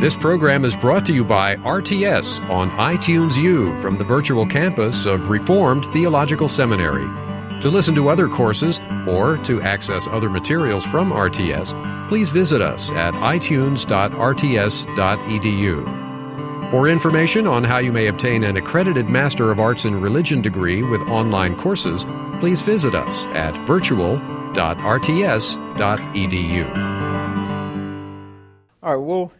This program is brought to you by RTS on iTunes U from the virtual campus of Reformed Theological Seminary. To listen to other courses or to access other materials from RTS, please visit us at itunes.rts.edu. For information on how you may obtain an accredited Master of Arts in Religion degree with online courses, please visit us at virtual.rts.edu. All right, we'll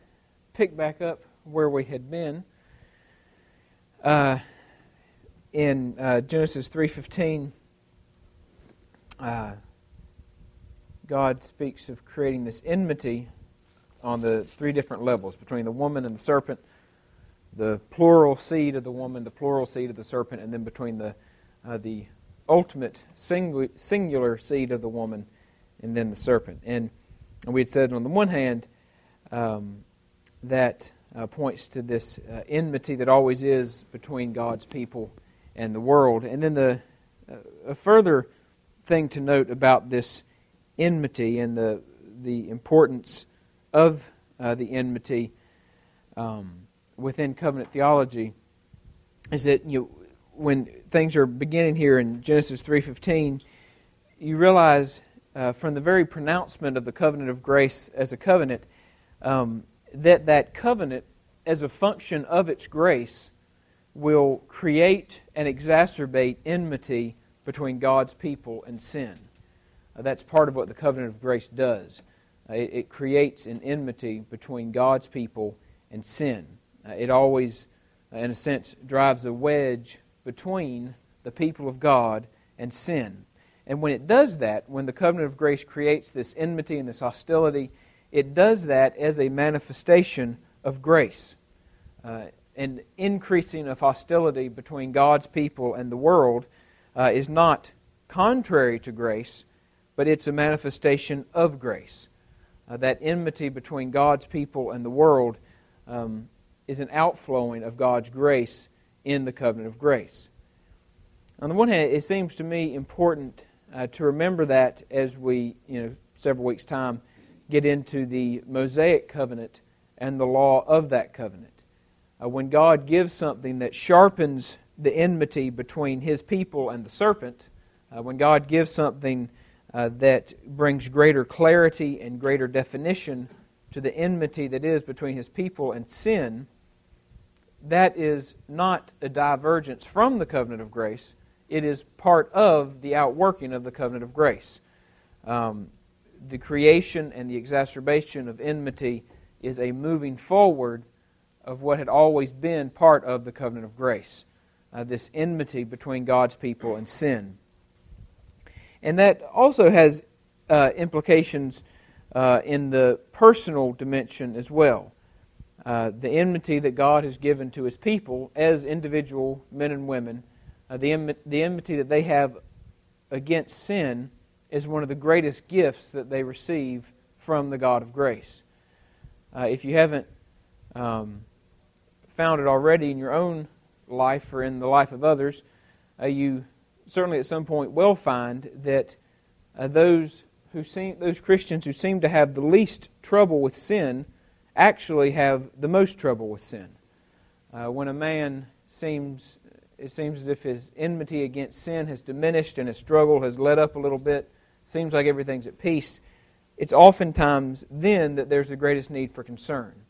pick back up where we had been uh, in uh, Genesis three fifteen. Uh, God speaks of creating this enmity on the three different levels between the woman and the serpent, the plural seed of the woman, the plural seed of the serpent, and then between the uh, the ultimate singu- singular seed of the woman and then the serpent. And, and we had said on the one hand. Um, that uh, points to this uh, enmity that always is between God's people and the world. And then the uh, a further thing to note about this enmity and the the importance of uh, the enmity um, within covenant theology is that you when things are beginning here in Genesis three fifteen, you realize uh, from the very pronouncement of the covenant of grace as a covenant. Um, that that covenant, as a function of its grace, will create and exacerbate enmity between God's people and sin. Uh, that's part of what the covenant of grace does. Uh, it, it, creates an enmity between God's people and sin. Uh, it always, uh, in a sense, drives a wedge between the people of God and sin. And when it does that, when the covenant of grace creates this enmity and this hostility, it does that as a manifestation of grace. Uh, an increasing of hostility between God's people and the world uh, is not contrary to grace, but it's a manifestation of grace. Uh, that enmity between God's people and the world um, is an outflowing of God's grace in the covenant of grace. On the one hand, it seems to me important uh, to remember that as we, you know, several weeks' time, get into the Mosaic covenant and the law of that covenant. Uh, when God gives something that sharpens the enmity between his people and the serpent, uh, when God gives something uh, that brings greater clarity and greater definition to the enmity that is between his people and sin, that is not a divergence from the covenant of grace. It is part of the outworking of the covenant of grace. Um, the creation and the exacerbation of enmity is a moving forward of what had always been part of the covenant of grace uh, this enmity between God's people and sin. And that also has uh, implications uh, in the personal dimension as well. Uh, the enmity that God has given to his people as individual men and women, uh, the, the enmity that they have against sin is one of the greatest gifts that they receive from the God of grace. Uh, if you haven't um, found it already in your own life or in the life of others, uh, you certainly at some point will find that uh, those who seem those Christians who seem to have the least trouble with sin actually have the most trouble with sin. Uh, when a man seems it seems as if his enmity against sin has diminished and his struggle has let up a little bit, seems like everything's at peace, it's oftentimes then that there's the greatest need for concern.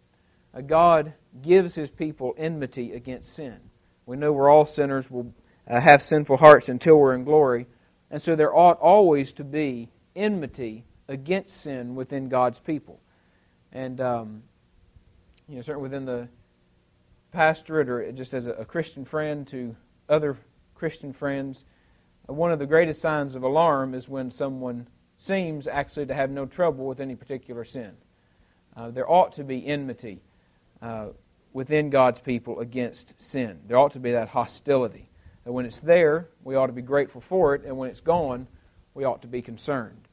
God gives his people enmity against sin. We know we're all sinners, we'll uh, have sinful hearts until we're in glory. And so there ought always to be enmity against sin within God's people. And, um, you know, certainly within the pastorate or just as a Christian friend to other Christian friends, one of the greatest signs of alarm is when someone seems actually to have no trouble with any particular sin. Uh, there ought to be enmity uh, within God's people against sin. There ought to be that hostility. And when it's there, we ought to be grateful for it, and when it's gone, we ought to be concerned.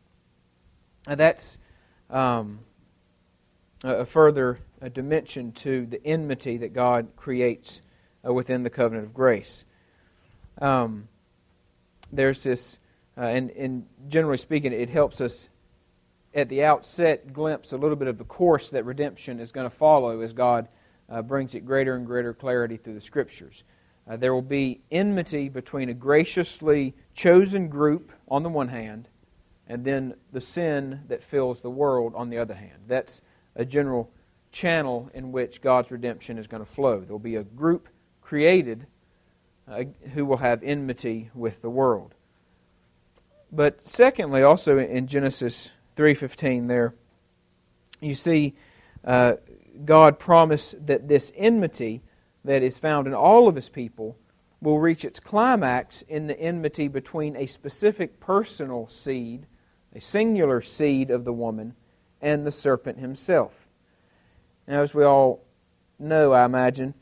And that's um, a further a dimension to the enmity that God creates uh, within the covenant of grace. Um, there's this, uh, and, and generally speaking, it helps us at the outset glimpse a little bit of the course that redemption is going to follow as God uh, brings it greater and greater clarity through the Scriptures. Uh, there will be enmity between a graciously chosen group on the one hand and then the sin that fills the world on the other hand. That's a general channel in which God's redemption is going to flow. There will be a group created uh, who will have enmity with the world. But secondly, also in Genesis 3:15 there you see uh, God promise that this enmity that is found in all of his people will reach its climax in the enmity between a specific personal seed, a singular seed of the woman, and the serpent himself. Now, as we all know, I imagine,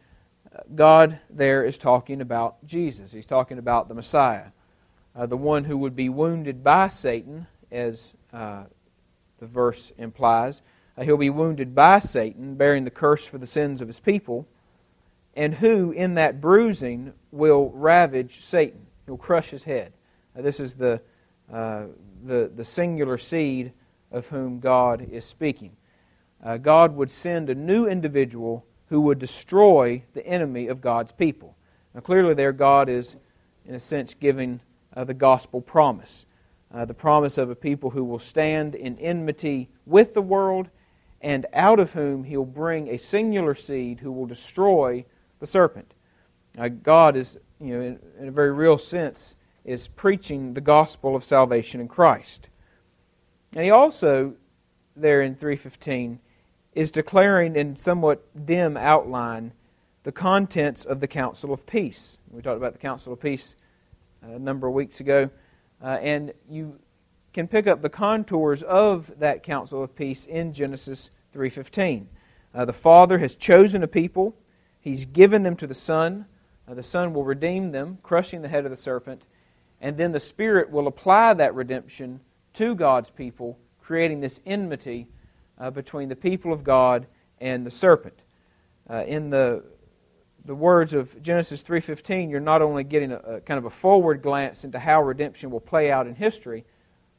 God there is talking about Jesus. He's talking about the Messiah, uh, the one who would be wounded by Satan, as uh, the verse implies. Uh, he'll be wounded by Satan, bearing the curse for the sins of his people and who in that bruising will ravage Satan. He'll crush his head. This is the, uh, the, the singular seed of whom God is speaking. Uh, God would send a new individual who would destroy the enemy of God's people. Now, clearly, there, God is, in a sense, giving uh, the gospel promise uh, the promise of a people who will stand in enmity with the world, and out of whom he'll bring a singular seed who will destroy the serpent. God is, you know, in, in a very real sense, is preaching the gospel of salvation in Christ. And he also, there in 315, is declaring in somewhat dim outline the contents of the Counsel of Peace. We talked about the Counsel of Peace uh, a number of weeks ago. Uh, and you can pick up the contours of that Counsel of Peace in Genesis 3.15. Uh, the Father has chosen a people He's given them to the Son. Uh, the Son will redeem them, crushing the head of the serpent. And then the Spirit will apply that redemption to God's people, creating this enmity uh, between the people of God and the serpent. Uh, in the the words of Genesis 3:15, you're not only getting a, a, kind of a forward glance into how redemption will play out in history,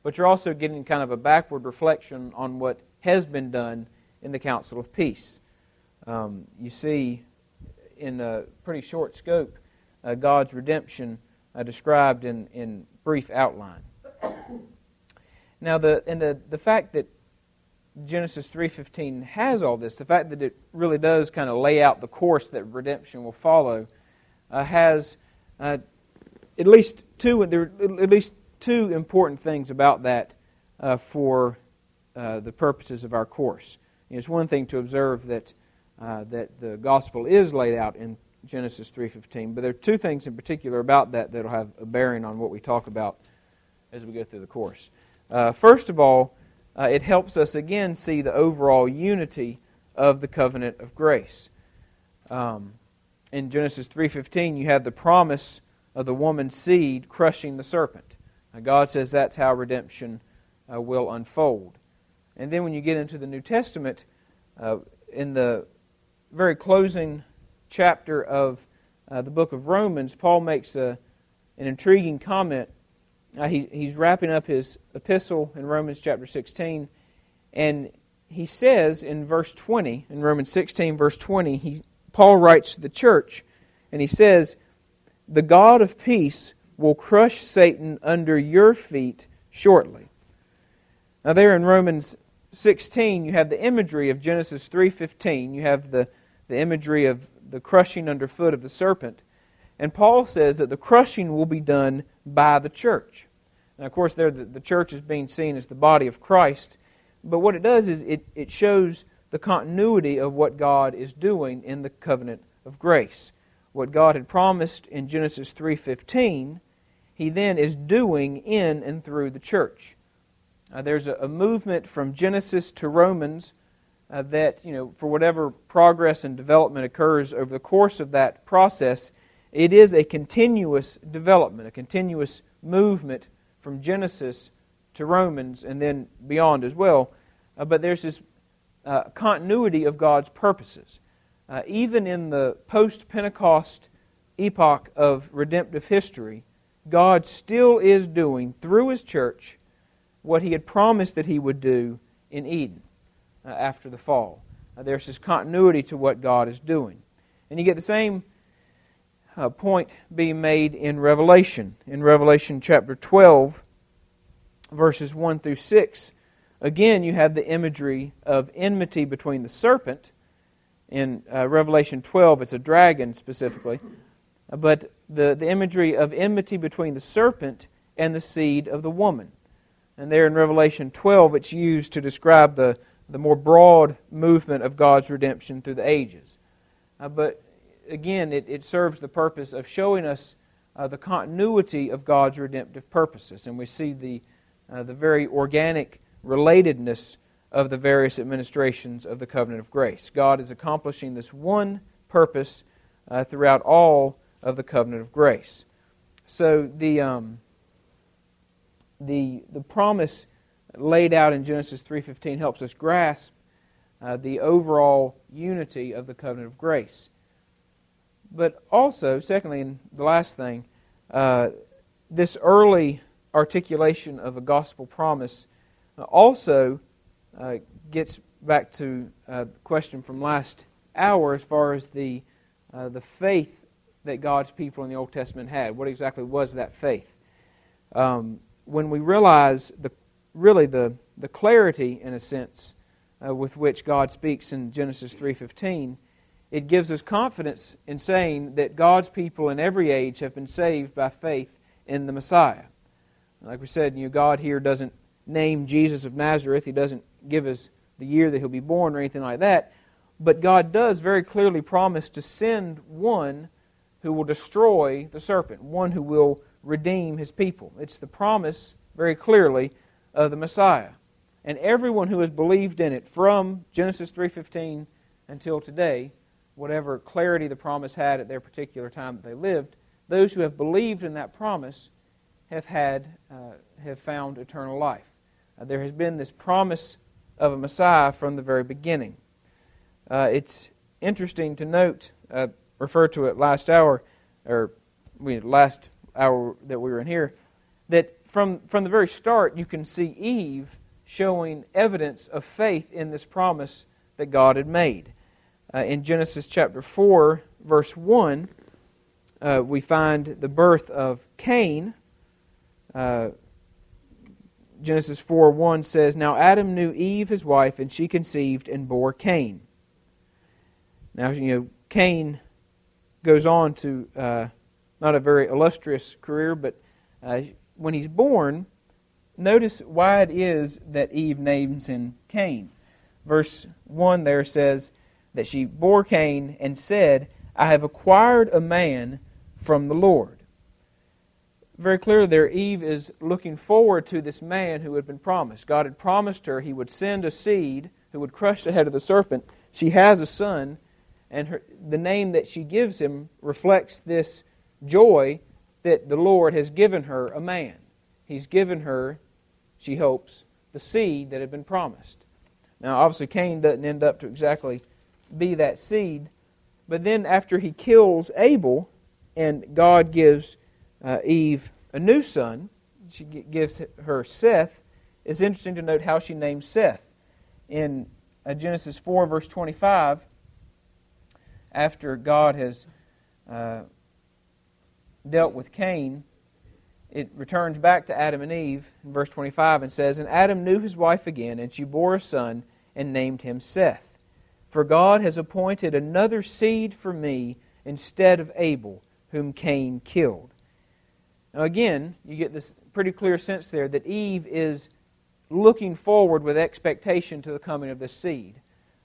but you're also getting kind of a backward reflection on what has been done in the Counsel of Peace. Um, you see in a pretty short scope uh, God's redemption uh, described in, in brief outline. Now, the, and the, the fact that Genesis 3.15 has all this, the fact that it really does kind of lay out the course that redemption will follow, uh, has uh, at least two there at least two important things about that uh, for uh, the purposes of our course. it's one thing to observe that uh, that the gospel is laid out in Genesis 3:15. But there are two things in particular about that that'll have a bearing on what we talk about as we go through the course. Uh, first of all, uh, it helps us again see the overall unity of the covenant of grace. Um, in Genesis 3:15, you have the promise of the woman's seed crushing the serpent. Now, God says that's how redemption uh, will unfold. And then when you get into the New Testament, uh, in the very closing chapter of uh, the book of Romans, Paul makes a, an intriguing comment. Uh, he, he's wrapping up his epistle in Romans chapter 16, and he says in verse 20, in Romans 16, verse 20, he, Paul writes to the church, and he says, The God of peace will crush Satan under your feet shortly. Now, there in Romans 16, you have the imagery of Genesis 3.15. You have the the imagery of the crushing underfoot of the serpent. And Paul says that the crushing will be done by the church. Now, of course, there the, the church is being seen as the body of Christ. But what it does is it, it shows the continuity of what God is doing in the covenant of grace. What God had promised in Genesis 3:15, he then is doing in and through the church. Uh, there's a, a movement from Genesis to Romans uh, that, you know, for whatever progress and development occurs over the course of that process, it is a continuous development, a continuous movement from Genesis to Romans and then beyond as well. Uh, but there's this uh, continuity of God's purposes. Uh, even in the post Pentecost epoch of redemptive history, God still is doing through His church what He had promised that He would do in Eden uh, after the fall. Uh, there's this continuity to what God is doing. And you get the same uh, point being made in Revelation. In Revelation chapter 12, verses 1 through 6, again you have the imagery of enmity between the serpent. In uh, Revelation 12, it's a dragon specifically. But the, the imagery of enmity between the serpent and the seed of the woman. And there in Revelation 12, it's used to describe the, the more broad movement of God's redemption through the ages. Uh, but again, it, it serves the purpose of showing us uh, the continuity of God's redemptive purposes. And we see the, uh, the very organic relatedness of the various administrations of the covenant of grace. God is accomplishing this one purpose uh, throughout all of the covenant of grace. So the, um, the, the promise laid out in Genesis 3.15 helps us grasp uh, the overall unity of the covenant of grace. But also, secondly, and the last thing, uh, this early articulation of a gospel promise uh, also uh, gets back to uh, the question from last hour as far as the, uh, the faith that God's people in the Old Testament had. What exactly was that faith? Um, when we realize the, really the, the clarity, in a sense, uh, with which God speaks in Genesis 3.15, it gives us confidence in saying that God's people in every age have been saved by faith in the Messiah. Like we said, you know, God here doesn't name Jesus of Nazareth. He doesn't give us the year that he'll be born or anything like that. But God does very clearly promise to send one who will destroy the serpent, one who will redeem his people. It's the promise, very clearly, of the Messiah. And everyone who has believed in it from Genesis 3:15 until today whatever clarity the promise had at their particular time that they lived, those who have believed in that promise have had uh, have found eternal life. Uh, there has been this promise of a Messiah from the very beginning. Uh, it's interesting to note, uh, refer to it last hour, or we, last hour that we were in here, that from, from the very start you can see Eve showing evidence of faith in this promise that God had made uh, in Genesis chapter 4, verse 1, uh, we find the birth of Cain. Uh, Genesis 4 1 says, Now Adam knew Eve, his wife, and she conceived and bore Cain. Now, you know, Cain goes on to uh, not a very illustrious career, but uh, when he's born, notice why it is that Eve names him Cain. Verse 1 there says, that she bore Cain and said, I have acquired a man from the Lord. Very clearly, there, Eve is looking forward to this man who had been promised. God had promised her he would send a seed who would crush the head of the serpent. She has a son, and her, the name that she gives him reflects this joy that the Lord has given her a man. He's given her, she hopes, the seed that had been promised. Now, obviously, Cain doesn't end up to exactly be that seed. But then after he kills Abel and God gives uh, Eve a new son, she gives her Seth, it's interesting to note how she names Seth. In uh, Genesis 4, verse 25, after God has uh, dealt with Cain, it returns back to Adam and Eve in verse 25 and says, And Adam knew his wife again, and she bore a son and named him Seth. For God has appointed another seed for me instead of Abel, whom Cain killed. Now, again, you get this pretty clear sense there that Eve is looking forward with expectation to the coming of this seed.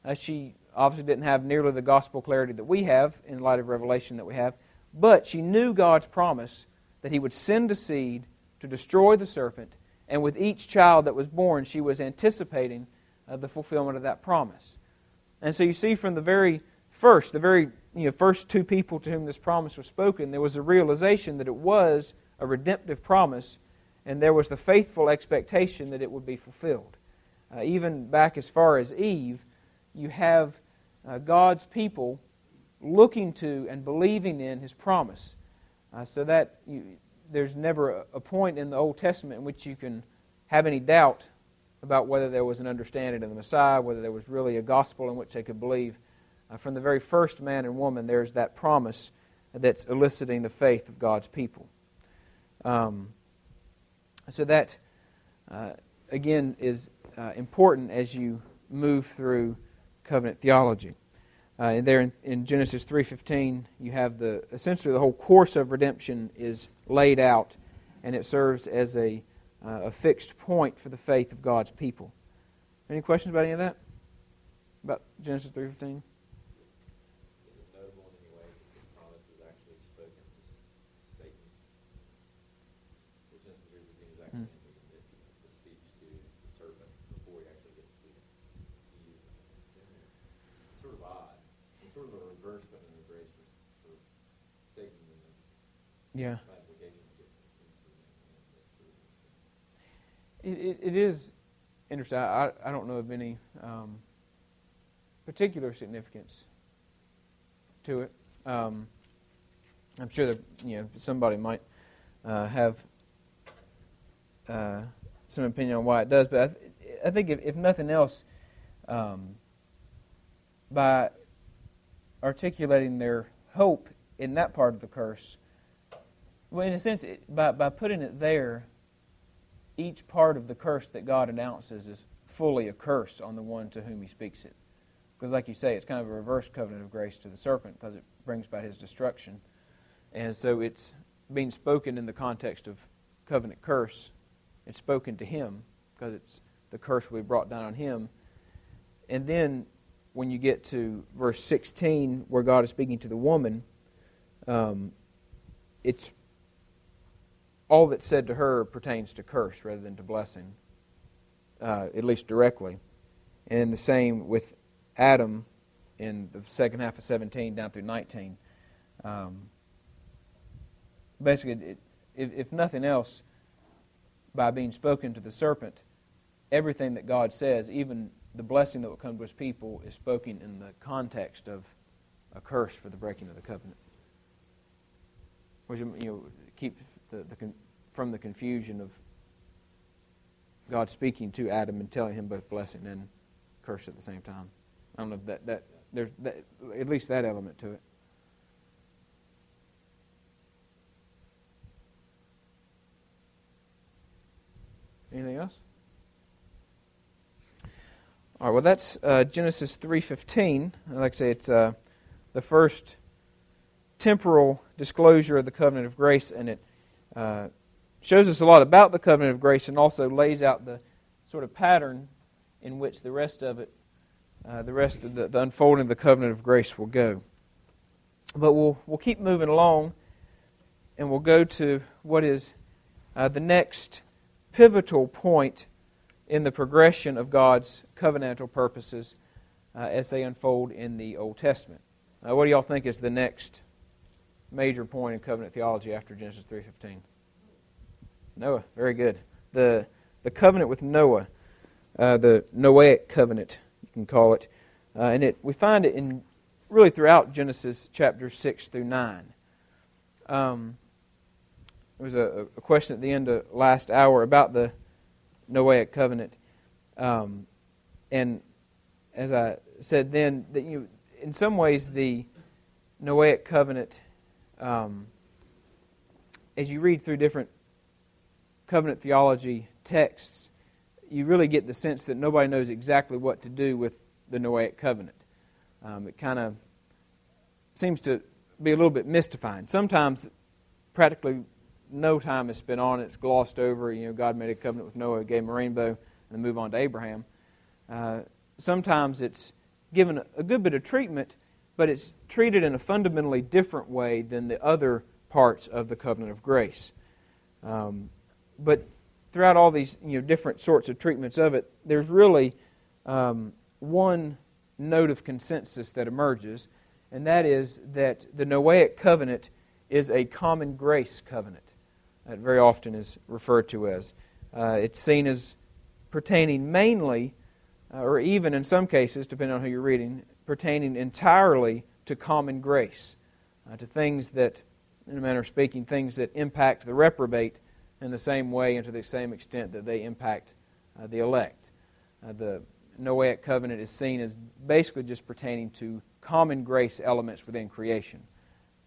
Uh, she obviously didn't have nearly the gospel clarity that we have in light of Revelation that we have, but she knew God's promise that He would send a seed to destroy the serpent, and with each child that was born, she was anticipating uh, the fulfillment of that promise. And so you see from the very first, the very you know, first two people to whom this promise was spoken, there was a realization that it was a redemptive promise, and there was the faithful expectation that it would be fulfilled. Uh, even back as far as Eve, you have uh, God's people looking to and believing in His promise. Uh, so that you, there's never a, a, point in the Old Testament in which you can have any doubt about whether there was an understanding of the Messiah, whether there was really a gospel in which they could believe. Uh, from the very first man and woman, there's that promise that's eliciting the faith of God's people. Um, so that, uh, again, is uh, important as you move through covenant theology. Uh, and there in, in Genesis 3:15, you have the essentially the whole course of redemption is laid out, and it serves as a, uh, a fixed point for the faith of God's people. Any questions about any of that? About Genesis 3:15? Yeah. It, it, is interesting. I, I don't know of any um, particular significance to it. Um, I'm sure that you know somebody might uh, have uh, some opinion on why it does, but I, th- I think if, if, nothing else, um, by articulating their hope in that part of the curse, well, in a sense, it, by, by putting it there, each part of the curse that God announces is fully a curse on the one to whom he speaks it. Because, like you say, it's kind of a reverse covenant of grace to the serpent because it brings about his destruction. And so it's being spoken in the context of covenant curse. It's spoken to him because it's the curse we brought down on him. And then when you get to verse 16, where God is speaking to the woman, um, it's all that's said to her pertains to curse rather than to blessing, uh, at least directly. And the same with Adam in the second half of 17 down through 19. Um, basically, it, if, if nothing else, by being spoken to the serpent, everything that God says, even the blessing that will come to his people, is spoken in the context of a curse for the breaking of the covenant. Which, you know, keep the, the, from the confusion of God speaking to Adam and telling him both blessing and curse at the same time. I don't know if that, that there's that, at least that element to it. Anything else? All right. Well, that's uh, Genesis three fifteen. Like I say, it's uh, the first temporal disclosure of the covenant of grace, and it uh, shows us a lot about the covenant of grace and also lays out the sort of pattern in which the rest of it, uh, the rest of the, the, unfolding of the covenant of grace will go. But we'll, we'll keep moving along and we'll go to what is uh, the next pivotal point in the progression of God's covenantal purposes uh, as they unfold in the Old Testament. What do y'all think is the next major point in covenant theology after Genesis 3:15? Noah, very good. The the covenant with Noah, uh, the Noahic covenant, you can call it, uh, and it we find it in really throughout Genesis chapters six through nine. Um, there was a, a, question at the end of last hour about the Noahic covenant, um, and as I said then, that you in some ways the Noahic covenant um, as you read through different covenant theology texts, you really get the sense that nobody knows exactly what to do with the Noahic covenant. Um, it kind of seems to be a little bit mystifying. Sometimes, practically no time is spent on it. It's glossed over. You know, God made a covenant with Noah, gave him a rainbow, and then move on to Abraham. Uh, sometimes it's given a good bit of treatment, but it's treated in a fundamentally different way than the other parts of the covenant of grace. Um, but throughout all these you know, different sorts of treatments of it, there's really um, one note of consensus that emerges, and that is that the Noahic covenant is a common grace covenant. That very often is referred to as. Uh, it's seen as pertaining mainly, uh, or even in some cases, depending on who you're reading, pertaining entirely to common grace, uh, to things that, in a manner of speaking, things that impact the reprobate in the same way and to the same extent that they impact uh, the elect. Uh, the Noahic covenant is seen as basically just pertaining to common grace elements within creation,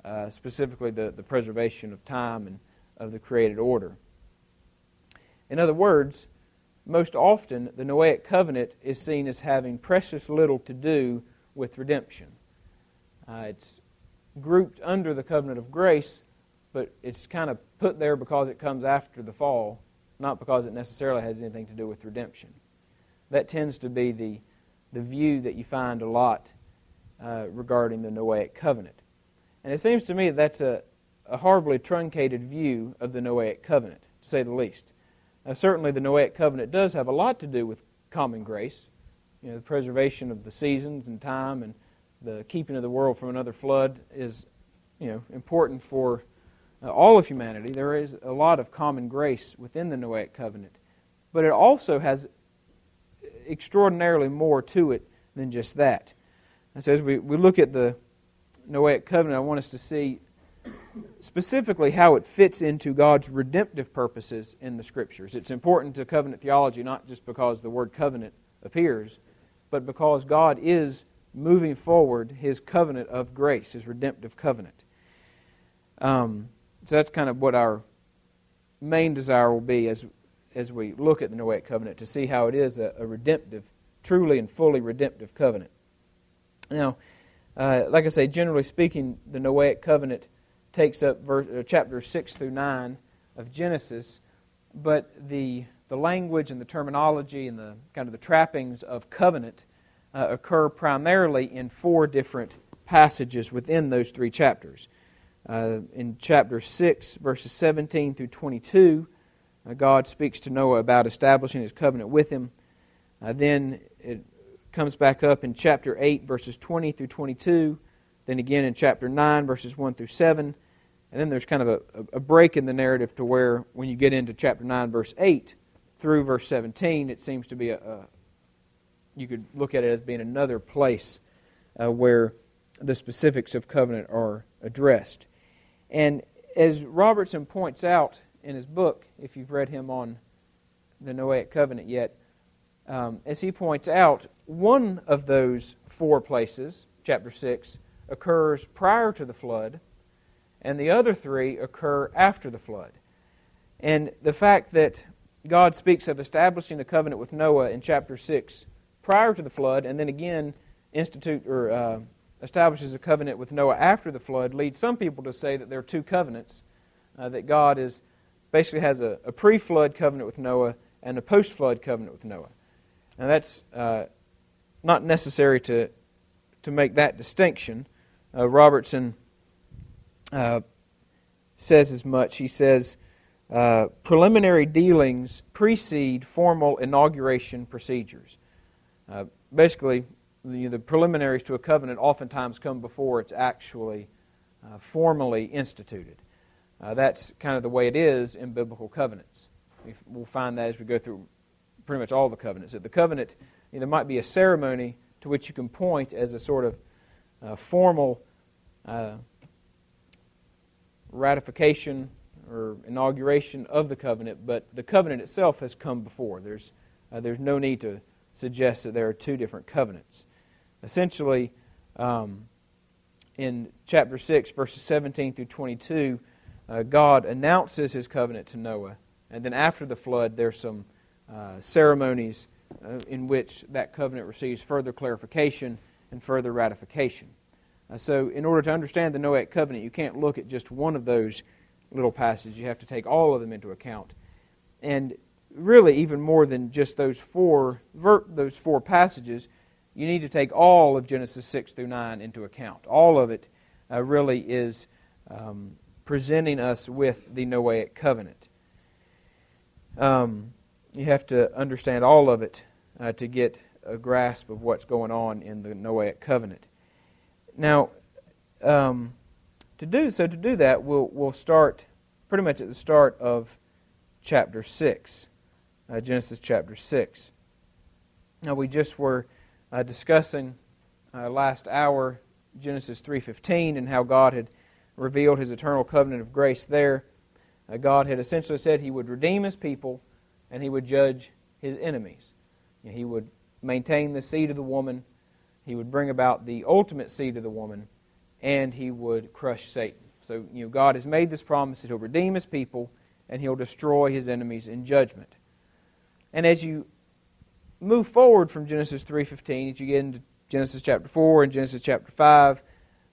uh, specifically the, the preservation of time and of the created order. In other words, most often the Noahic covenant is seen as having precious little to do with redemption. Uh, it's grouped under the covenant of grace, but it's kind of put there because it comes after the fall, not because it necessarily has anything to do with redemption. That tends to be the, the view that you find a lot uh, regarding the Noahic covenant. And it seems to me that that's a, a horribly truncated view of the Noahic covenant, to say the least. Now, certainly, the Noahic covenant does have a lot to do with common grace, you know, the preservation of the seasons and time and the keeping of the world from another flood is, you know, important for all of humanity. There is a lot of common grace within the Noahic covenant, but it also has extraordinarily more to it than just that. And so as we, we look at the Noahic covenant, I want us to see specifically how it fits into God's redemptive purposes in the Scriptures. It's important to covenant theology not just because the word covenant appears, but because God is moving forward his covenant of grace, his redemptive covenant. Um, so that's kind of what our main desire will be as, as we look at the Noahic covenant to see how it is a, a redemptive, truly and fully redemptive covenant. Now, uh, like I say, generally speaking, the Noahic covenant takes up verse, uh, chapters 6 through 9 of Genesis, but the, the language and the terminology and the kind of the trappings of covenant uh, occur primarily in four different passages within those three chapters. Uh, in chapter 6, verses 17 through 22, uh, God speaks to Noah about establishing his covenant with him. Uh, then it comes back up in chapter 8, verses 20 through 22. Then again in chapter 9, verses 1 through 7. And then there's kind of a, a break in the narrative to where when you get into chapter 9, verse 8 through verse 17, it seems to be a, a you could look at it as being another place uh, where the specifics of covenant are addressed. And as Robertson points out in his book, if you've read him on the Noahic covenant yet, um, as he points out, one of those four places, chapter 6, occurs prior to the flood, and the other three occur after the flood. And the fact that God speaks of establishing a covenant with Noah in chapter 6 prior to the flood, and then again institute or uh, establishes a covenant with Noah after the flood, leads some people to say that there are two covenants. Uh, that God is basically has a, a pre-flood covenant with Noah and a post-flood covenant with Noah. Now that's uh, not necessary to to make that distinction. Uh, Robertson uh, says as much. He says. Uh, preliminary dealings precede formal inauguration procedures. Uh, basically, the, the, preliminaries to a covenant oftentimes come before it's actually uh, formally instituted. Uh, that's kind of the way it is in biblical covenants. We'll find that as we go through pretty much all the covenants. That the covenant, you know, there might be a ceremony to which you can point as a sort of uh, formal uh, ratification or inauguration of the covenant, but the covenant itself has come before. There's, uh, there's no need to suggests that there are two different covenants. Essentially, um, in chapter 6, verses 17 through 22, uh, God announces his covenant to Noah. And then after the flood, there's some uh, ceremonies uh, in which that covenant receives further clarification and further ratification. Uh, so, in order to understand the Noahic covenant, you can't look at just one of those little passages. You have to take all of them into account. And really even more than just those four those four passages you need to take all of genesis 6 through 9 into account. All of it uh, really is um, presenting us with the noahic covenant. Um, you have to understand all of it uh, to get a grasp of what's going on in the noahic covenant. Now um, to do so to do that we'll, we'll start pretty much at the start of chapter 6 uh, Genesis chapter 6. Now, we just were uh, discussing uh, last hour Genesis 3.15 and how God had revealed his eternal covenant of grace there. Uh, God had essentially said he would redeem his people and he would judge his enemies. He would maintain the seed of the woman, he would bring about the ultimate seed of the woman, and he would crush Satan. So, you know, God has made this promise that he'll redeem his people and he'll destroy his enemies in judgment. And as you move forward from Genesis 3:15, as you get into Genesis chapter 4 and Genesis chapter 5,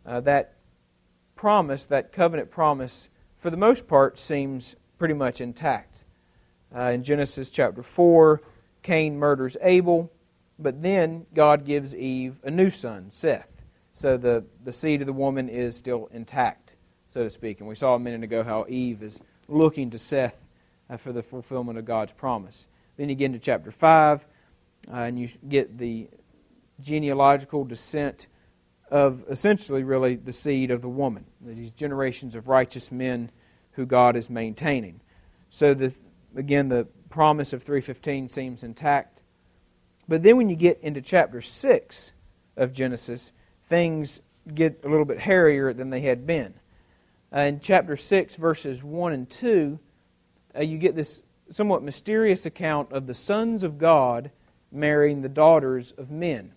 uh, that promise, that covenant promise, for the most part, seems pretty much intact. Uh, in Genesis chapter 4, Cain murders Abel, but then God gives Eve a new son, Seth. So the, the seed of the woman is still intact, so to speak. And we saw a minute ago how Eve is looking to Seth uh, for the fulfillment of God's promise. Then you get into chapter 5, uh, and you get the genealogical descent of essentially, really, the seed of the woman. These generations of righteous men who God is maintaining. So, the, again, the promise of 315 seems intact. But then when you get into chapter 6 of Genesis, things get a little bit hairier than they had been. Uh, in chapter 6, verses 1 and 2, uh, you get this somewhat mysterious account of the sons of God marrying the daughters of men.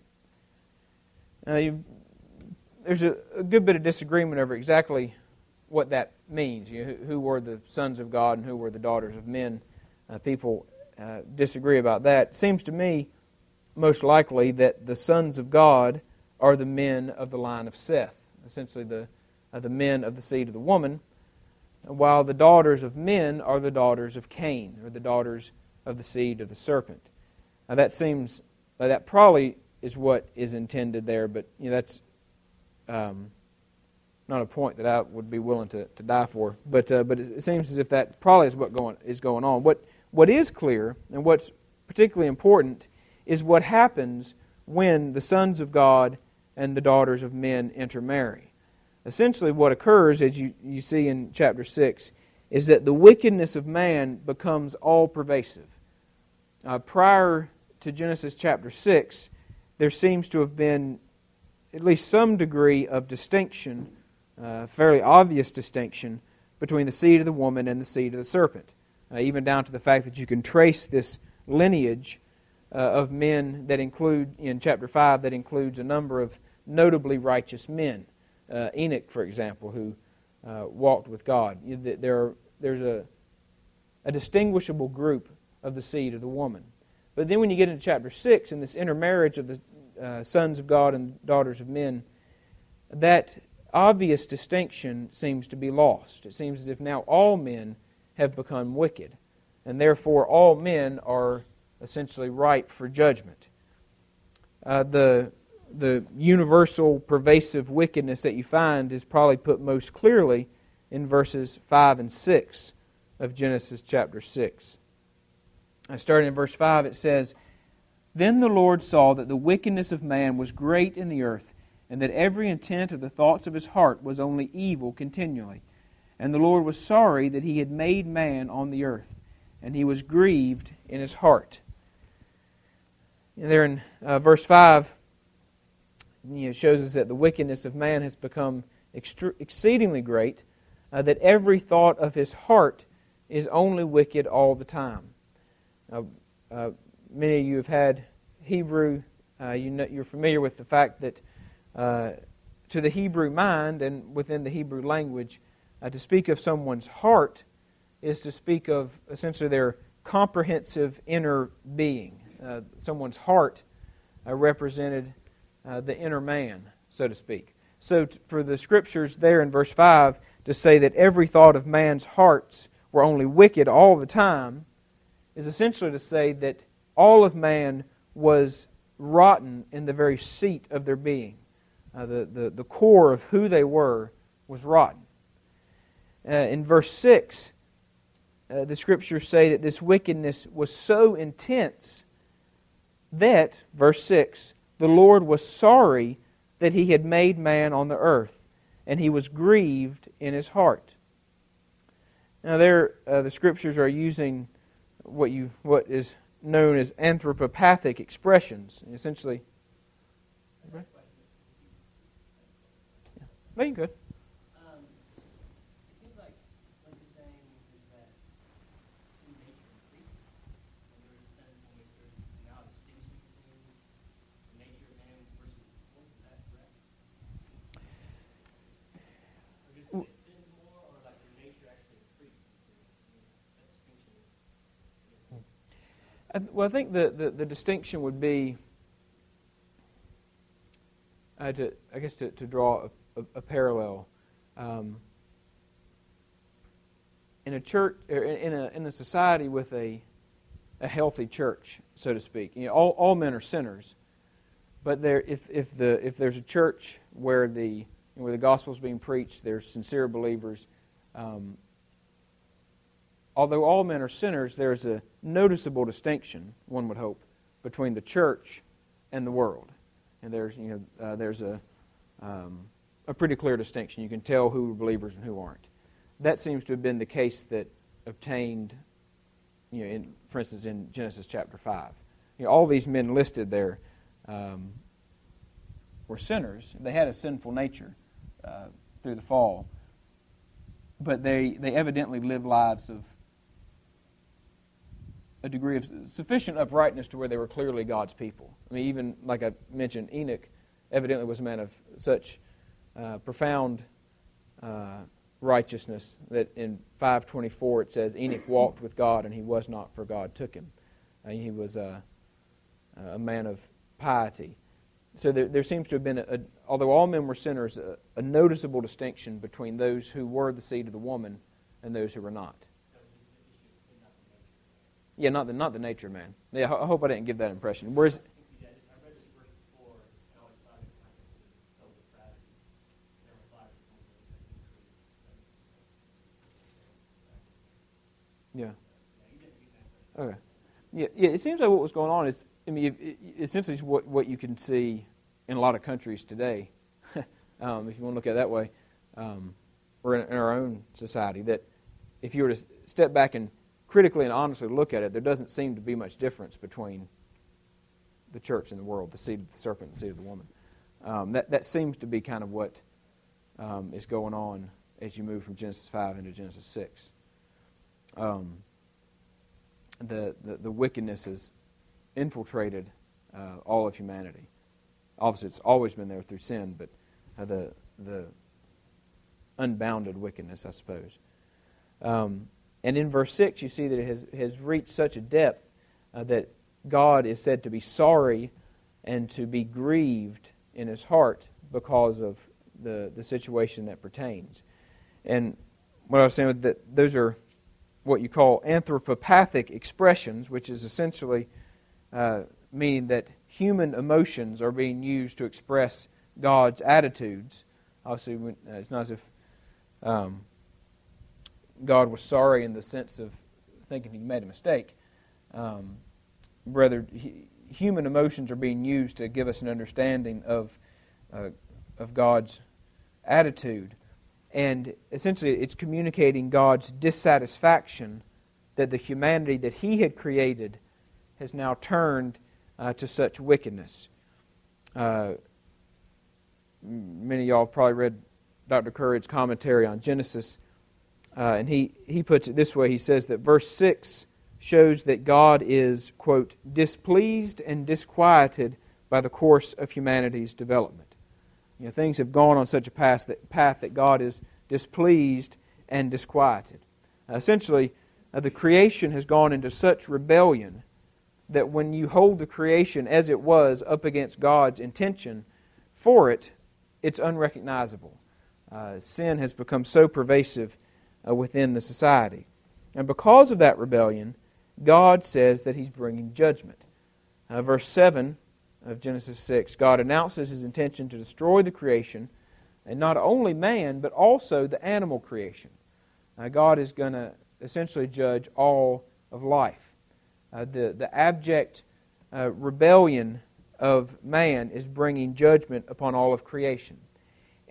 Now, you, there's a, a, good bit of disagreement over exactly what that means. You who, who, were the sons of God and who were the daughters of men? Uh, people uh, disagree about that. It seems to me most likely that the sons of God are the men of the line of Seth, essentially the, uh, the men of the seed of the woman, while the daughters of men are the daughters of Cain, or the daughters of the seed of the serpent. Now that seems, uh, that probably is what is intended there, but you know, that's um, not a point that I would be willing to, to die for. But, uh, but it seems as if that probably is what going, is going on. What, what is clear, and what's particularly important, is what happens when the sons of God and the daughters of men intermarry. Essentially, what occurs, as you, you see in chapter 6, is that the wickedness of man becomes all pervasive. Uh, prior to Genesis chapter 6, there seems to have been at least some degree of distinction, uh, fairly obvious distinction, between the seed of the woman and the seed of the serpent, uh, even down to the fact that you can trace this lineage uh, of men that include, in chapter 5, that includes a number of notably righteous men. Uh, Enoch, for example, who uh, walked with God. There there's a, a distinguishable group of the seed of the woman. But then when you get into chapter 6 and this intermarriage of the uh, sons of God and daughters of men, that obvious distinction seems to be lost. It seems as if now all men have become wicked, and therefore all men are essentially ripe for judgment. Uh, the, the universal pervasive wickedness that you find is probably put most clearly in verses 5 and 6 of Genesis chapter 6. Starting in verse 5, it says, Then the Lord saw that the wickedness of man was great in the earth, and that every intent of the thoughts of his heart was only evil continually. And the Lord was sorry that he had made man on the earth, and he was grieved in his heart. And there in uh, verse 5, you know, shows us that the wickedness of man has become extre- exceedingly great, uh, that every thought of his heart is only wicked all the time. Uh, uh, many of you have had Hebrew. Uh, you know, you're familiar with the fact that uh, to the Hebrew mind and within the Hebrew language, uh, to speak of someone's heart is to speak of essentially their comprehensive inner being. Uh, someone's heart represented the inner man, so to speak. So, t- for the scriptures there in verse 5 to say that every thought of man's hearts were only wicked all the time is essentially to say that all of man was rotten in the very seat of their being. Uh, the, the, the core of who they were was rotten. Uh, in verse 6, uh, the scriptures say that this wickedness was so intense that, verse 6, the Lord was sorry that he had made man on the earth, and he was grieved in his heart. Now, there, uh, the scriptures are using what you what is known as anthropopathic expressions. Essentially, yeah. no, you good. Well, I think the, the, the distinction would be, uh, to, I guess, to, to draw a, a, a parallel. Um, in a church, in a, in a society with a, a healthy church, so to speak, you know, all, all men are sinners. But there, if, if, the, if there's a church where the, where the gospel is being preached, there's sincere believers, um, although all men are sinners, there's a noticeable distinction, one would hope, between the church and the world. And there's, you know, uh, there's a, um, a pretty clear distinction. You can tell who are believers and who aren't. That seems to have been the case that obtained, you know, in, for instance, in Genesis chapter 5. You know, all these men listed there um, were sinners. They had a sinful nature uh, through the fall. But they, they evidently lived lives of a degree of sufficient uprightness to where they were clearly God's people. I mean, even like I mentioned, Enoch evidently was a man of such uh, profound uh, righteousness that in 524 it says Enoch walked with God and he was not, for God took him. And he was a, a man of piety. So there, there seems to have been, a, a, although all men were sinners, a, a noticeable distinction between those who were the seed of the woman and those who were not. Yeah, not the not the nature man. Yeah, I hope I didn't give that impression. Whereas. Yeah. Okay. Yeah, yeah. It seems like what was going on is, I mean, it, it, essentially what what you can see in a lot of countries today, um, if you want to look at it that way, um, or in, in our own society, that if you were to step back and critically and honestly look at it, there doesn't seem to be much difference between the church and the world, the seed of the serpent and the seed of the woman. Um, that, that seems to be kind of what um, is going on as you move from Genesis 5 into Genesis 6. Um, the, the, the, wickedness has infiltrated uh, all of humanity. Obviously, it's always been there through sin, but uh, the, the unbounded wickedness, I suppose. Um, and in verse 6, you see that it has, has reached such a depth uh, that God is said to be sorry and to be grieved in his heart because of the, the situation that pertains. And what I was saying that those are what you call anthropopathic expressions, which is essentially uh, meaning that human emotions are being used to express God's attitudes. Obviously, uh, it's not as if um, God was sorry in the sense of thinking he made a mistake. Um, rather, he, human emotions are being used to give us an understanding of, uh, of God's attitude. And essentially, it's communicating God's dissatisfaction that the humanity that He had created has now turned uh, to such wickedness. Uh, many of y'all probably read Dr. Currid's commentary on Genesis. Uh, and he, he puts it this way he says that verse 6 shows that God is, quote, displeased and disquieted by the course of humanity's development. You know, things have gone on such a path that, path that God is displeased and disquieted. Uh, essentially, uh, the creation has gone into such rebellion that when you hold the creation as it was up against God's intention for it, it's unrecognizable. Uh, sin has become so pervasive uh, within the society. And because of that rebellion, God says that He's bringing judgment. Uh, verse 7 of Genesis 6 God announces His intention to destroy the creation, and not only man, but also the animal creation. Uh, God is going to essentially judge all of life. Uh, the, the abject uh, rebellion of man is bringing judgment upon all of creation.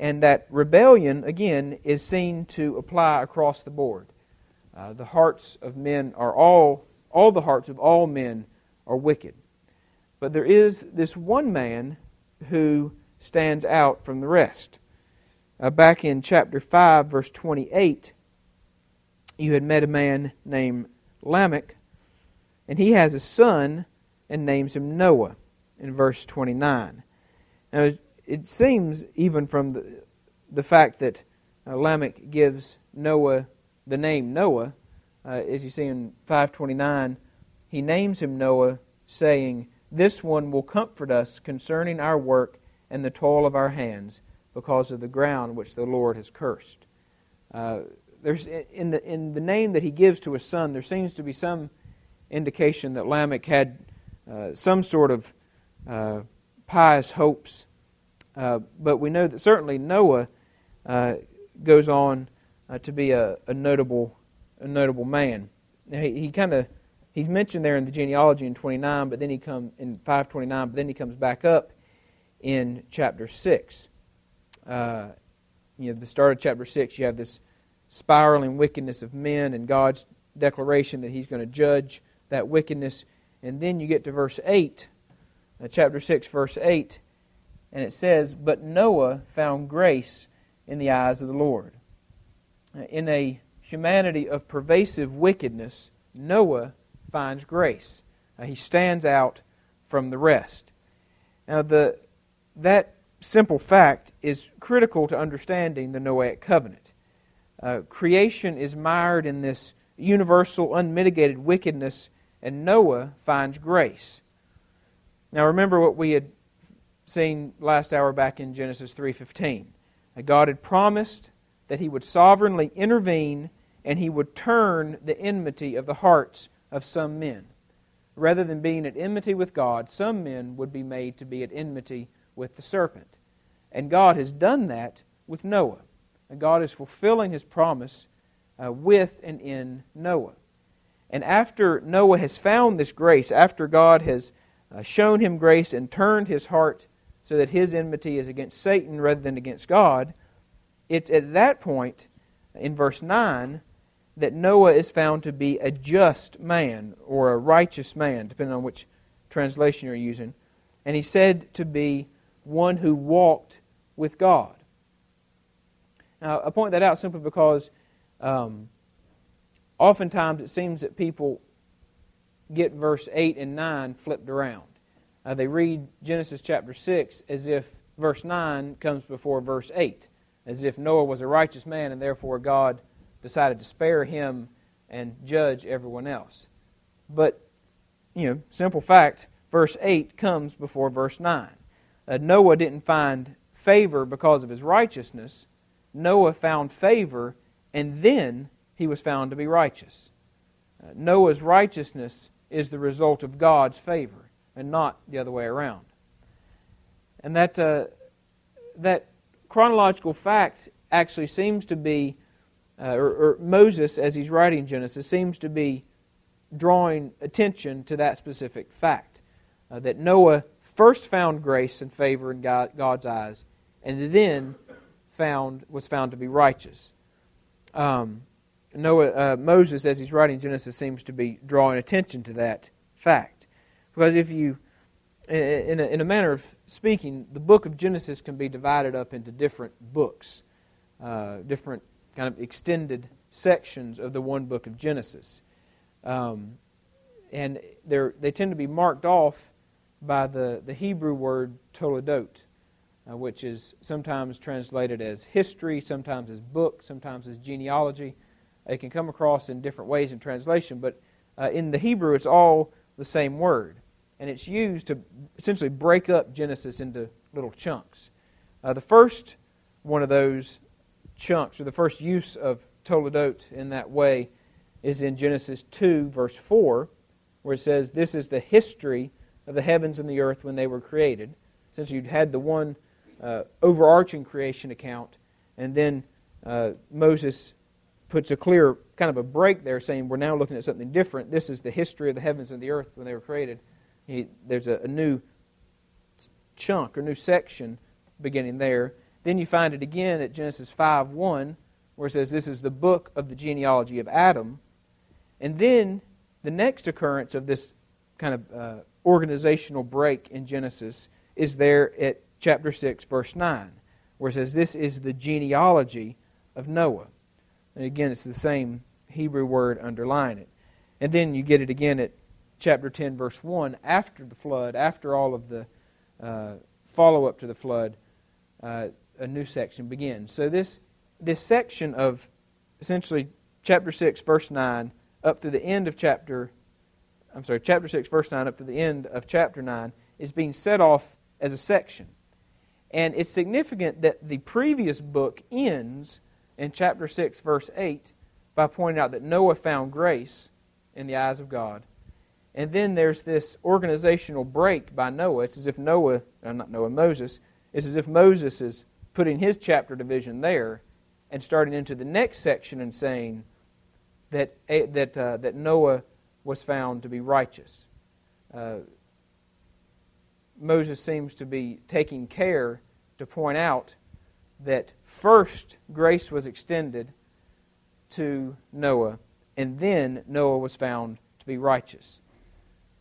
And that rebellion, again, is seen to apply across the board. Uh, the hearts of men are all, all the hearts of all men are wicked. But there is this one man who stands out from the rest. Uh, back in chapter 5, verse 28, you had met a man named Lamech, and he has a son and names him Noah in verse 29. Now, it seems, even from the, the fact that uh, Lamech gives Noah the name Noah, uh, as you see in 529, he names him Noah, saying, This one will comfort us concerning our work and the toil of our hands, because of the ground which the Lord has cursed. Uh, there's in the in the name that he gives to his son, there seems to be some indication that Lamech had uh, some sort of uh, pious hopes, uh, but we know that certainly Noah uh, goes on uh, to be a, a, notable a notable man. He, he kind of he's mentioned there in the genealogy in 29, but then he come in 529, but then he comes back up in chapter 6. Uh, you know, the start of chapter 6, you have this spiraling wickedness of men and God's declaration that He's going to judge that wickedness. And then you get to verse 8, uh, chapter 6, verse 8, and it says, But Noah found grace in the eyes of the Lord. In a humanity of pervasive wickedness, Noah finds grace. Uh, he stands out from the rest. Now, the, that simple fact is critical to understanding the Noahic covenant. Uh, creation is mired in this universal, unmitigated wickedness, and Noah finds grace. Now, remember what we had seen last hour back in Genesis 3:15. God had promised that He would sovereignly intervene and He would turn the enmity of the hearts of some men. Rather than being at enmity with God, some men would be made to be at enmity with the serpent. And God has done that with Noah. And God is fulfilling his promise uh, with and in Noah. And after Noah has found this grace, after God has uh, shown him grace and turned his heart so that his enmity is against Satan rather than against God, it's at that point, in verse 9, that Noah is found to be a just man or a righteous man, depending on which translation you're using. And he's said to be one who walked with God. Now, I point that out simply because um, oftentimes it seems that people get verse 8 and 9 flipped around. Uh, they read Genesis chapter 6 as if verse 9 comes before verse 8, as if Noah was a righteous man and therefore God decided to spare him and judge everyone else. But, you know, simple fact, verse 8 comes before verse 9 uh, Noah didn't find favor because of his righteousness. Noah found favor, and then he was found to be righteous. Uh, Noah's righteousness is the result of God's favor, and not the other way around. And that, uh, that chronological fact actually seems to be, uh, or, or Moses, as he's writing Genesis, seems to be drawing attention to that specific fact. Uh, that Noah first found grace and favor in God, God's eyes, and then found was found to be righteous. Um, Noah, uh, Moses, as he's writing Genesis, seems to be drawing attention to that fact, because if you, in a, in a manner of speaking, the book of Genesis can be divided up into different books, uh, different kind of extended sections of the one book of Genesis, um, and they tend to be marked off by the, the Hebrew word toledot, uh, which is sometimes translated as history, sometimes as book, sometimes as genealogy. It can come across in different ways in translation, but uh, in the Hebrew it's all the same word. And it's used to essentially break up Genesis into little chunks. Uh, the first one of those chunks, or the first use of toledot in that way, is in Genesis 2, verse 4, where it says, This is the history of the heavens and the earth when they were created, since you'd had the one uh, overarching creation account, and then uh, Moses puts a clear kind of a break there, saying we're now looking at something different. This is the history of the heavens and the earth when they were created. He, there's a, a new chunk or new section beginning there. Then you find it again at Genesis 5 1, where it says, This is the book of the genealogy of Adam. And then the next occurrence of this kind of uh, organizational break in Genesis is there at chapter 6, verse 9, where it says, This is the genealogy of Noah. And again, it's the same Hebrew word underlying it. And then you get it again at chapter 10, verse 1, after the flood, after all of the uh, follow up to the flood, uh, a new section begins. So this, this section of essentially chapter 6, verse 9, up to the end of chapter I'm sorry, chapter 6, verse 9, up to the end of chapter 9, is being set off as a section. And it's significant that the previous book ends in chapter 6, verse 8, by pointing out that Noah found grace in the eyes of God. And then there's this organizational break by Noah. It's as if Noah, uh, not Noah, Moses, it's as if Moses is putting his chapter division there and starting into the next section and saying that, eh, that, uh, that Noah was found to be righteous. Uh, Moses seems to be taking care to point out that first grace was extended to Noah, and then Noah was found to be righteous.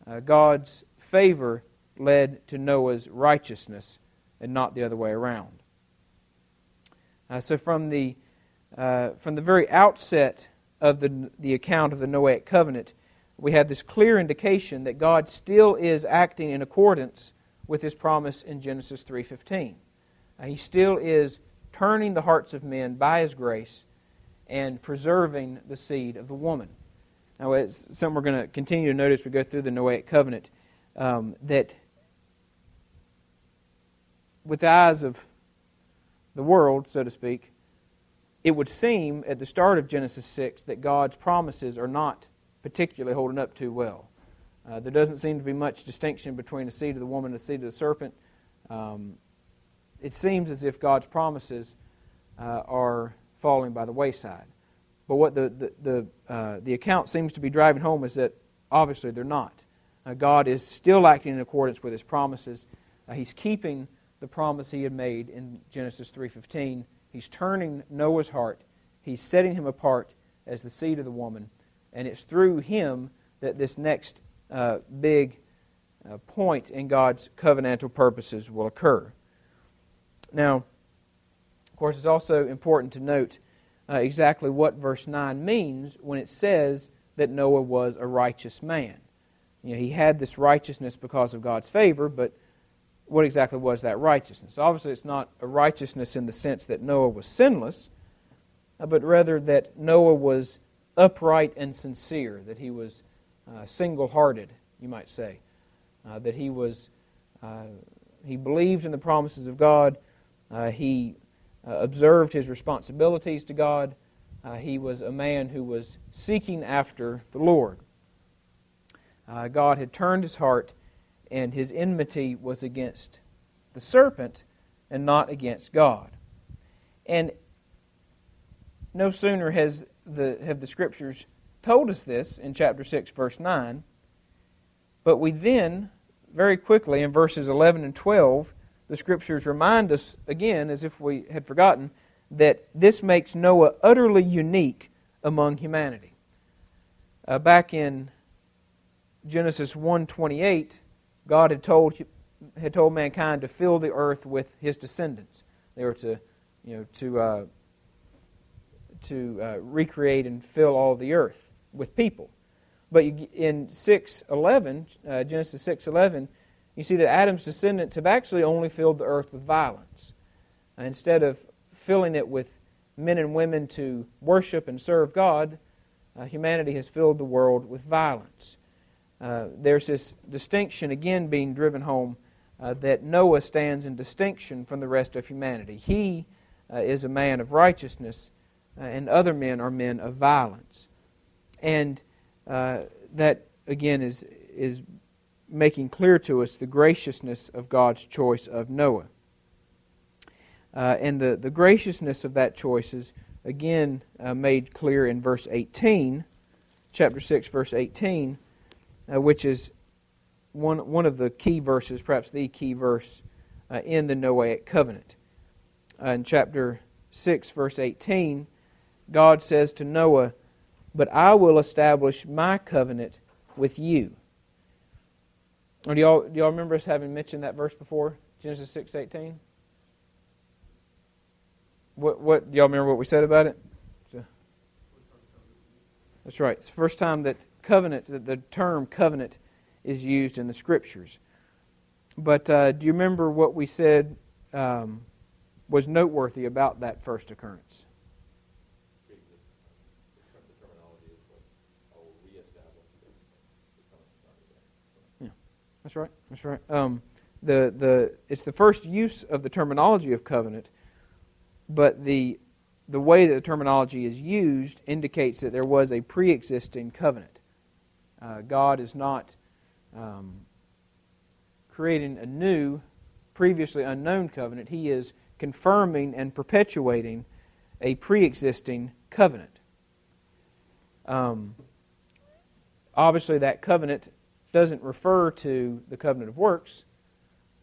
Uh, God's favor led to Noah's righteousness and not the other way around. Uh, so, from the, uh, from the very outset of the, the account of the Noahic covenant, we have this clear indication that God still is acting in accordance with his promise in Genesis 3:15. Uh, he still is turning the hearts of men by his grace and preserving the seed of the woman. Now, it's something we're going to continue to notice as we go through the Noahic covenant um, that with the eyes of the world, so to speak, it would seem at the start of Genesis 6 that God's promises are not particularly holding up too well. Uh, there doesn't seem to be much distinction between the seed of the woman and the seed of the serpent. Um, it seems as if God's promises uh, are falling by the wayside. But what the, the, the, uh, the account seems to be driving home is that obviously they're not. Uh, God is still acting in accordance with his promises. Uh, he's keeping the promise he had made in Genesis 3:15. He's turning Noah's heart. He's setting him apart as the seed of the woman, and it's through him that this next uh, big uh, point in God's covenantal purposes will occur. Now, of course, it's also important to note uh, exactly what verse 9 means when it says that Noah was a righteous man. You know, he had this righteousness because of God's favor, but what exactly was that righteousness? Obviously, it's not a righteousness in the sense that Noah was sinless, uh, but rather that Noah was upright and sincere, that he was uh, single hearted, you might say, uh, that he was. Uh, he believed in the promises of God. Uh, he uh, observed his responsibilities to God. he was a man who was seeking after the Lord. God had turned his heart and his enmity was against the serpent and not against God. And no sooner has the, have the scriptures told us this in chapter 6, verse 9, but we then, very quickly, in verses 11 and 12, the scriptures remind us again, as if we had forgotten, that this makes Noah utterly unique among humanity. Uh, back in Genesis 1:28, God had told, had told mankind to fill the earth with his descendants. They were to, you know, to, uh, to uh, recreate and fill all the earth with people. But in 6.11, uh, Genesis 6.11, you see that Adam's descendants have actually only filled the earth with violence. Uh, instead of filling it with men and women to worship and serve God, uh, humanity has filled the world with violence. Uh, there's this distinction again being driven home uh, that Noah stands in distinction from the rest of humanity. He uh, is a man of righteousness, and other men are men of violence. And that, again, is, is making clear to us the graciousness of God's choice of Noah. and the, the graciousness of that choice is, again, made clear in verse 18, chapter 6, verse 18 uh, which is one, one of the key verses, perhaps the key verse uh, in the Noahic covenant. Uh, in chapter 6, verse 18, God says to Noah, But I will establish my covenant with you. Do y'all, do y'all remember us having mentioned that verse before? Genesis 6, 18? What, what, do y'all remember what we said about it? That's right. It's the first time that covenant, that the term covenant is used in the scriptures. But uh, do you remember what we said um, was noteworthy about that first occurrence? That's right. That's right. Um, the the it's the first use of the terminology of covenant, but the the way that the terminology is used indicates that there was a pre-existing covenant. Uh, God is not um, creating a new, previously unknown covenant. He is confirming and perpetuating a pre-existing covenant. Um, obviously, that covenant doesn't refer to the covenant of works.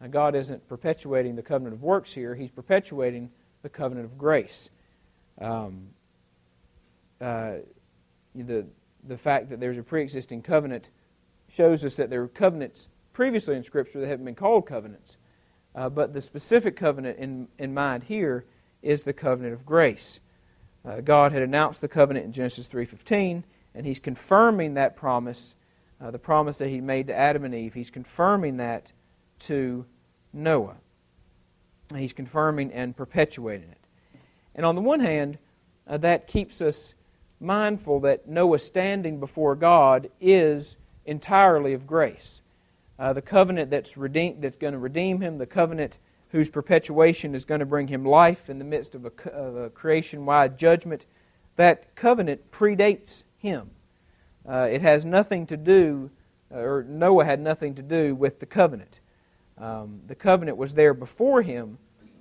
Now, God isn't perpetuating the covenant of works here, He's perpetuating the covenant of grace. Um, uh, the, the fact that there's a pre existing covenant shows us that there were covenants previously in Scripture that haven't been called covenants. Uh, but the specific covenant in, in mind here is the covenant of grace. Uh, God had announced the covenant in Genesis 3:15, and He's confirming that promise uh, the promise that he made to Adam and Eve. He's confirming that to Noah. He's confirming and perpetuating it. And on the one hand, uh, that keeps us mindful that Noah standing before God is entirely of grace. Uh, the covenant that's, redeem, that's going to redeem him, the covenant whose perpetuation is going to bring him life in the midst of a, of a creation wide judgment, that covenant predates him. Uh, it has nothing to do, uh, or Noah had nothing to do with the covenant. Um, the covenant was there before him,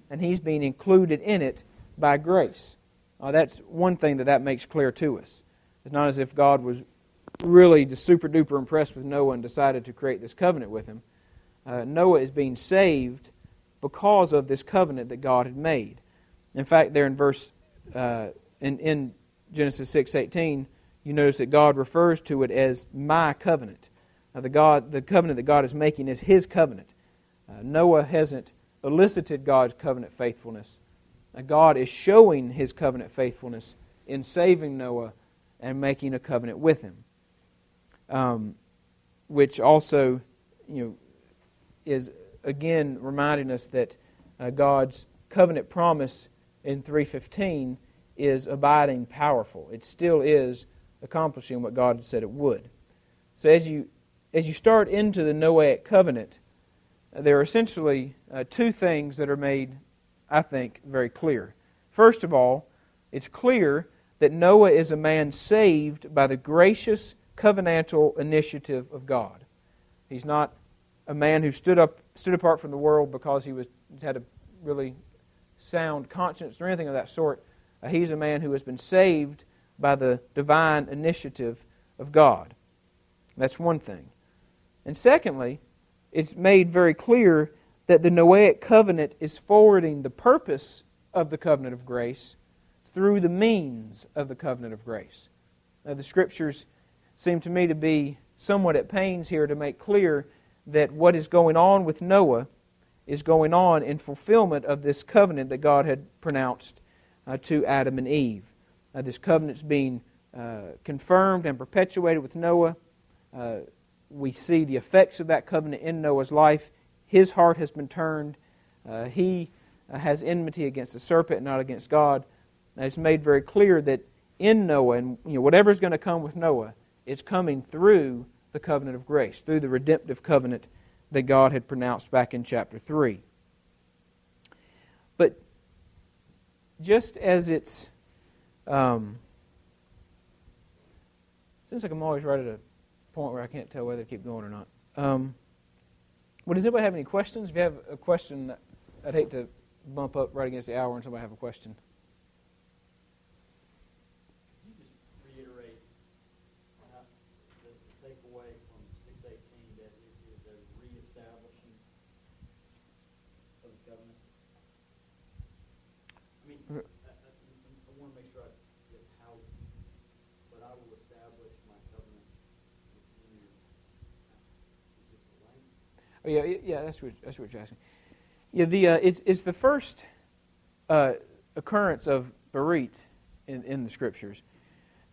and he's being included in it by grace. Uh, that's one thing that that makes clear to us. It's not as if God was really just super duper impressed with Noah and decided to create this covenant with him. Uh, Noah is being saved because of this covenant that God had made. In fact, there in verse uh, in, in Genesis six eighteen, you notice that God refers to it as my covenant. Now, the, God, the covenant that God is making is his covenant. Uh, Noah hasn't elicited God's covenant faithfulness. Uh, God is showing his covenant faithfulness in saving Noah and making a covenant with him. Um, which also, you know, is again reminding us that uh, God's covenant promise in 315 is abiding powerful. It still is accomplishing what God had said it would. So as you as you start into the Noahic covenant, uh, there are essentially uh, two things that are made, I think, very clear. First of all, it's clear that Noah is a man saved by the gracious covenantal initiative of God. He's not a man who stood up stood apart from the world because he was had a really sound conscience or anything of that sort. Uh, he's a man who has been saved by the divine initiative of God. That's one thing. And secondly, it's made very clear that the Noahic covenant is forwarding the purpose of the covenant of grace through the means of the covenant of grace. Now, the scriptures seem to me to be somewhat at pains here to make clear that what is going on with Noah is going on in fulfillment of this covenant that God had pronounced uh, to Adam and Eve. Uh, this covenant's being uh, confirmed and perpetuated with Noah. Uh, we see the effects of that covenant in Noah's life. His heart has been turned. Uh, he uh, has enmity against the serpent, not against God. And it's made very clear that in Noah, and you know, whatever's going to come with Noah, it's coming through the covenant of grace, through the redemptive covenant that God had pronounced back in chapter 3. But just as it's um, seems like I'm always right at a point where I can't tell whether to keep going or not. Um, well, does anybody have any questions? If you have a question, I'd hate to bump up right against the hour and somebody have a question. Oh, yeah, yeah, that's what that's what you're asking. Yeah, the uh, it's it's the first uh, occurrence of berit in in the scriptures,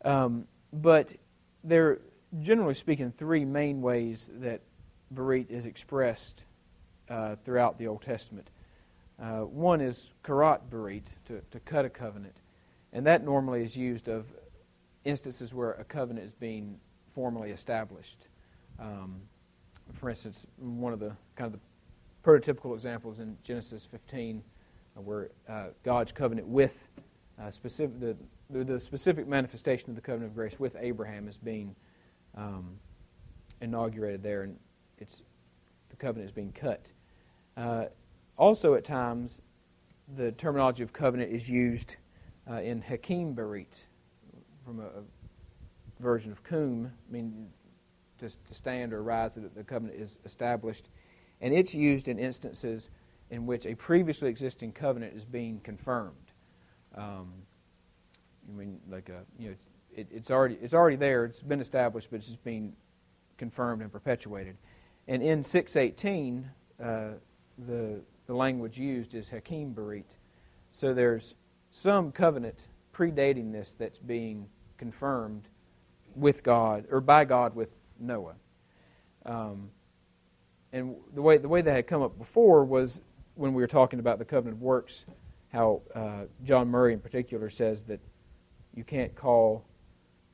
um, but there, generally speaking, three main ways that berit is expressed uh, throughout the Old Testament. Uh, one is karat berit, to, to cut a covenant, and that normally is used of instances where a covenant is being formally established. Um, for instance, one of the kind of the prototypical examples in Genesis 15, uh, where uh, God's covenant with uh, specific the, the, the specific manifestation of the covenant of grace with Abraham is being um, inaugurated there, and it's the covenant is being cut. Uh, also, at times, the terminology of covenant is used in Hakim berit, from a, a, version of Kum, meaning to, to stand or rise, that the covenant is established. And it's used in instances in which a previously existing covenant is being confirmed. Um, I mean, like a, you know, it, it's already it's already there. It's been established, but it's just being confirmed and perpetuated. And in 618, uh, the the language used is Hakim berit. So there's some covenant predating this that's being confirmed with God or by God with Noah. Um, and the way the way that had come up before was when we were talking about the covenant of works, how uh, John Murray in particular says that you can't call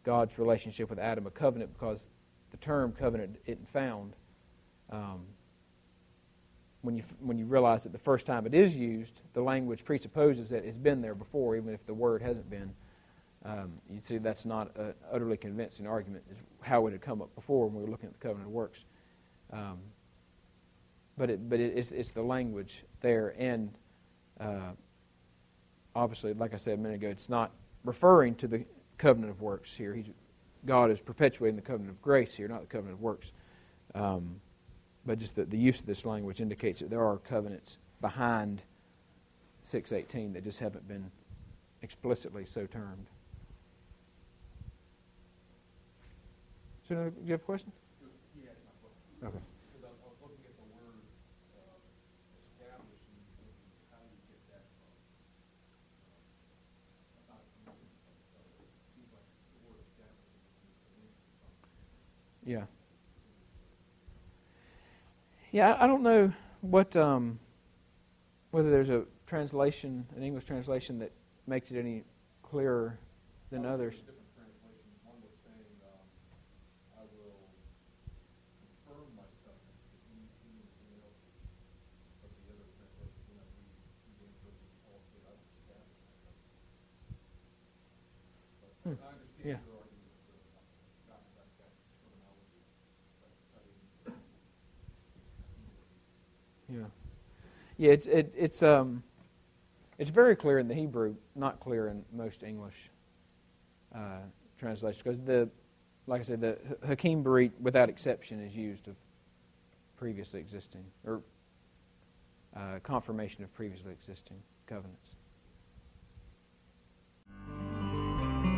God's relationship with Adam a covenant because the term covenant isn't found. Um, when you when you realize that the first time it is used, the language presupposes that it's been there before, even if the word hasn't been. Um, you'd see that's not an utterly convincing argument. Is how it had come up before when we were looking at the covenant of works. Um, but it, but it, it's, it's the language there, and uh, obviously, like I said a minute ago, it's not referring to the covenant of works here. He's, God is perpetuating the covenant of grace here, not the covenant of works. Um, but just the, the use of this language indicates that there are covenants behind 618 that just haven't been explicitly so termed. So, do you have a question? Okay. Yeah. Yeah, I don't know what um, whether there's a translation, an English translation that makes it any clearer than others. Hmm. Yeah. Yeah, yeah. It's it, it's um, it's very clear in the Hebrew, not clear in most English uh, translations, because the, like I said, the Hakim berit, without exception, is used of previously existing or uh, confirmation of previously existing covenants.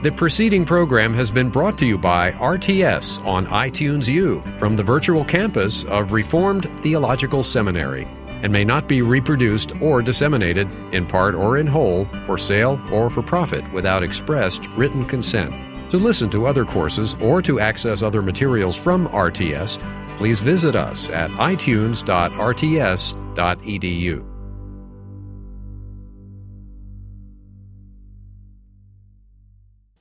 The preceding program has been brought to you by RTS on iTunes U from the virtual campus of Reformed Theological Seminary and may not be reproduced or disseminated in part or in whole for sale or for profit without expressed written consent. To listen to other courses or to access other materials from RTS, please visit us at itunes.rts.edu.